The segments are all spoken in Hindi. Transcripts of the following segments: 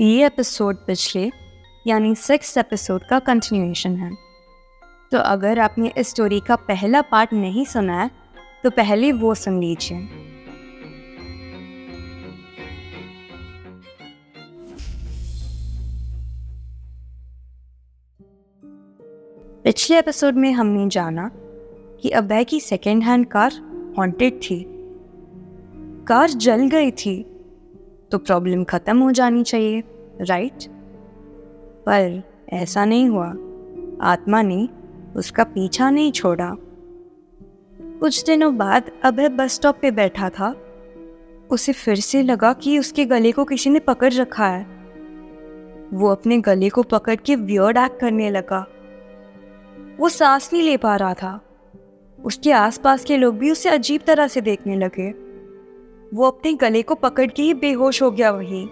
ये एपिसोड पिछले, यानी सिक्स एपिसोड का कंटिन्यूएशन है। तो अगर आपने इस स्टोरी का पहला पार्ट नहीं सुना है तो पहले वो सुन लीजिए। पिछले एपिसोड में हमने जाना कि अभय की सेकेंड हैंड कार हॉन्टेड थी। कार जल गई थी तो प्रॉब्लम खत्म हो जानी चाहिए राइट पर ऐसा नहीं हुआ। आत्मा ने उसका पीछा नहीं छोड़ा। कुछ दिनों बाद अभय बस स्टॉप पे बैठा था। उसे फिर से लगा कि उसके गले को किसी ने पकड़ रखा है। वो अपने गले को पकड़ के वियर्ड एक्ट करने लगा। वो सांस नहीं ले पा रहा था। उसके आसपास के लोग भी उसे अजीब तरह से देखने लगे। वो अपने गले को पकड़ के ही बेहोश हो गया वहीं।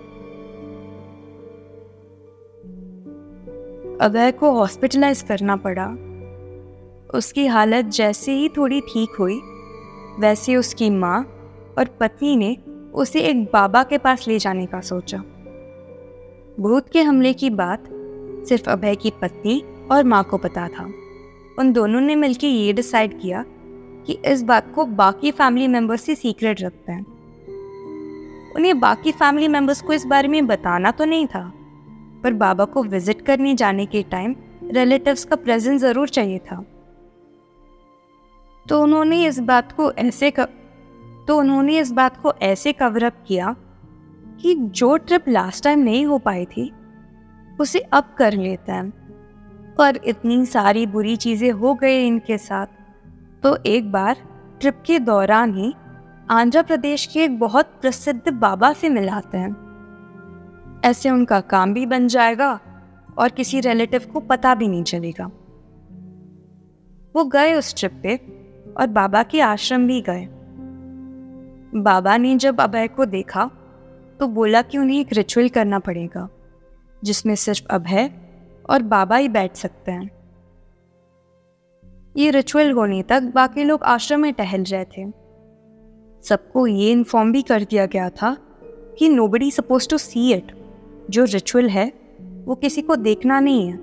अभय को हॉस्पिटलाइज करना पड़ा, उसकी हालत जैसे ही थोड़ी ठीक हुई, वैसे उसकी माँ और पत्नी ने उसे एक बाबा के पास ले जाने का सोचा। भूत के हमले की बात सिर्फ़ अभय की पत्नी और माँ को पता था। उन दोनों ने मिलकर ये डिसाइड किया कि इस बात को बाकी फैमिली मेंबर्स से सीक्रेट रखते हैं। उन्हें बाकी फैमिली मेंबर्स को इस बारे में बताना तो नहीं था। पर बाबा को विज़िट करने जाने के टाइम रिलेटिव्स का प्रेजेंस ज़रूर चाहिए था। तो उन्होंने इस बात को ऐसे क... तो उन्होंने इस बात को ऐसे कवर अप किया कि जो ट्रिप लास्ट टाइम नहीं हो पाई थी, उसे अब कर लेते हैं। पर इतनी सारी बुरी चीज़ें हो गई इनके साथ तो एक बार ट्रिप के दौरान ही आंध्र प्रदेश के एक बहुत प्रसिद्ध बाबा से मिलाते हैं। ऐसे उनका काम भी बन जाएगा और किसी रिलेटिव को पता भी नहीं चलेगा। वो गए उस ट्रिप पे और बाबा के आश्रम भी गए। बाबा ने जब अभय को देखा तो बोला कि उन्हें एक रिचुअल करना पड़ेगा, जिसमें सिर्फ़ अभय और बाबा ही बैठ सकते हैं। ये रिचुअल होने तक बाकी लोग आश्रम में टहल रहे थे। सबको ये इन्फॉर्म भी कर दिया गया था कि nobody suppose to see it जो रिचुअल है, वो किसी को देखना नहीं है।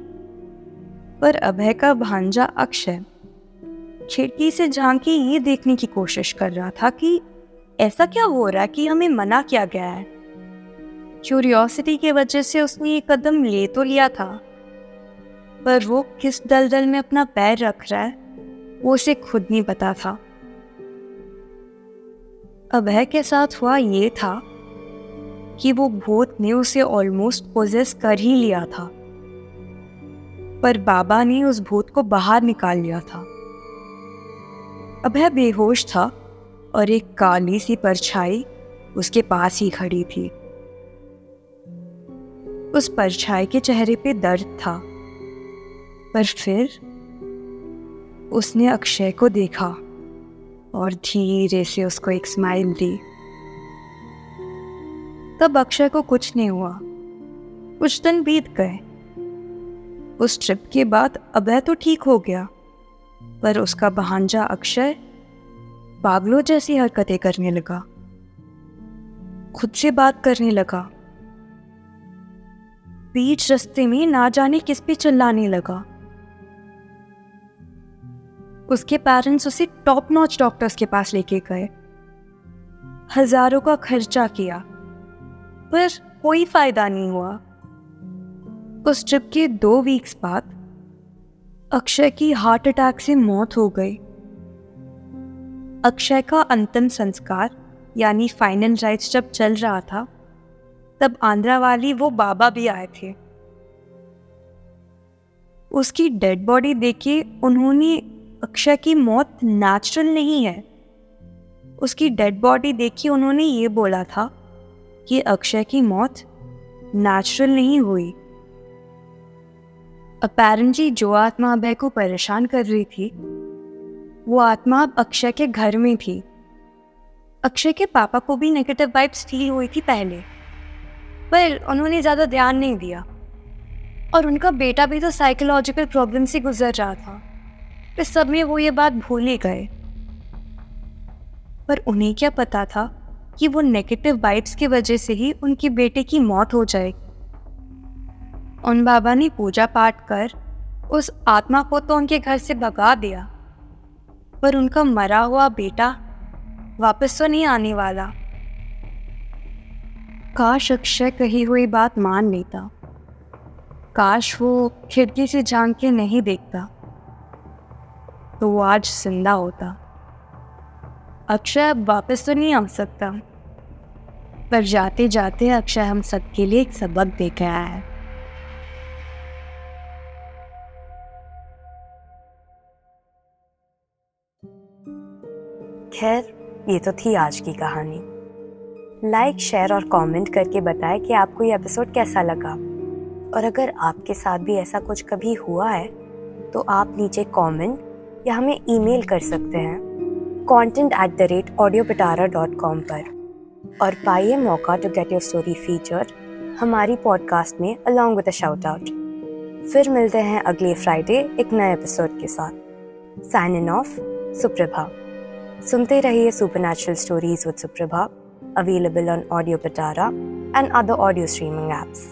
पर अभय का भांजा अक्षय खिड़की से झांकी ये देखने की कोशिश कर रहा था कि ऐसा क्या हो रहा है कि हमें मना किया गया है। क्यूरियोसिटी की वजह से उसने ये कदम ले तो लिया था। पर वो किस दलदल में अपना पैर रख रहा है, वो उसे खुद नहीं पता था। अभय के साथ हुआ ये था कि वो भूत ने उसे ऑलमोस्ट पोजेस कर ही लिया था। पर बाबा ने उस भूत को बाहर निकाल लिया था। अभय बेहोश था और एक काली सी परछाई उसके पास ही खड़ी थी। उस परछाई के चेहरे पे दर्द था। पर फिर उसने अक्षय को देखा। और धीरे से उसको एक स्माइल दी। तब अक्षय को कुछ नहीं हुआ। कुछ दिन बीत गए। उस ट्रिप के बाद अभय तो ठीक हो गया, पर उसका बहानजा अक्षय पागलों जैसी हरकतें करने लगा। खुद से बात करने लगा। बीच रस्ते में ना जाने किस पे चिल्लाने लगा। उसके पेरेंट्स उसे टॉप नॉच डॉक्टर्स के पास लेके गए। हज़ारों का खर्चा किया, पर कोई फ़ायदा नहीं हुआ। उस ट्रिप के दो वीक्स बाद अक्षय की हार्ट अटैक से मौत हो गई। अक्षय का अंतिम संस्कार, यानी फाइनल राइट्स जब चल रहा था, तब आंध्रा वाली वो बाबा भी आए थे। उसकी डेड बॉडी देखे उन्होंने अक्षय की मौत नेचुरल नहीं है। उसकी डेड बॉडी देखी उन्होंने ये बोला था कि अक्षय की मौत नेचुरल नहीं हुई। अपेरेंटली जो आत्मा अभय को परेशान कर रही थी, वो आत्मा अब अक्षय के घर में थी। अक्षय के पापा को भी नेगेटिव वाइब्स फील हुई थी पहले, पर उन्होंने ज़्यादा ध्यान नहीं दिया। और उनका बेटा भी तो साइकोलॉजिकल प्रॉब्लम से गुजर रहा था। इस सब में वो ये बात भूल ही गए। पर उन्हें क्या पता था कि वो नेगेटिव वाइब्स की वजह से ही उनके बेटे की मौत हो जाएगी। उन बाबा ने पूजा पाठ कर उस आत्मा को तो उनके घर से भगा दिया, पर उनका मरा हुआ बेटा वापस तो नहीं आने वाला। काश अक्षय कही हुई बात मान लेता। काश वो खिड़की से झाँक के नहीं देखता। तो वो आज ज़िंदा होता। अक्षय अब वापस तो नहीं आ सकता। पर जाते जाते अक्षय हम सबके लिए एक सबक दे आया है। खैर, ये तो थी आज की कहानी। लाइक शेयर और कमेंट करके बताएँ कि आपको ये एपिसोड कैसा लगा। और अगर आपके साथ भी ऐसा कुछ कभी हुआ है तो आप नीचे कमेंट या हमें ईमेल कर सकते हैं content at the rate Audio Pitara dot com पर। और पाइए मौका to get your story feature हमारी पॉडकास्ट में अलॉन्ग विद शाउट आउट फिर मिलते हैं अगले फ्राइडे एक नए एपिसोड के साथ। साइन इन ऑफ़ सुप्रभा सुनते रहिए super natural stories with Suprabha available on Audio Pitara and other audio streaming apps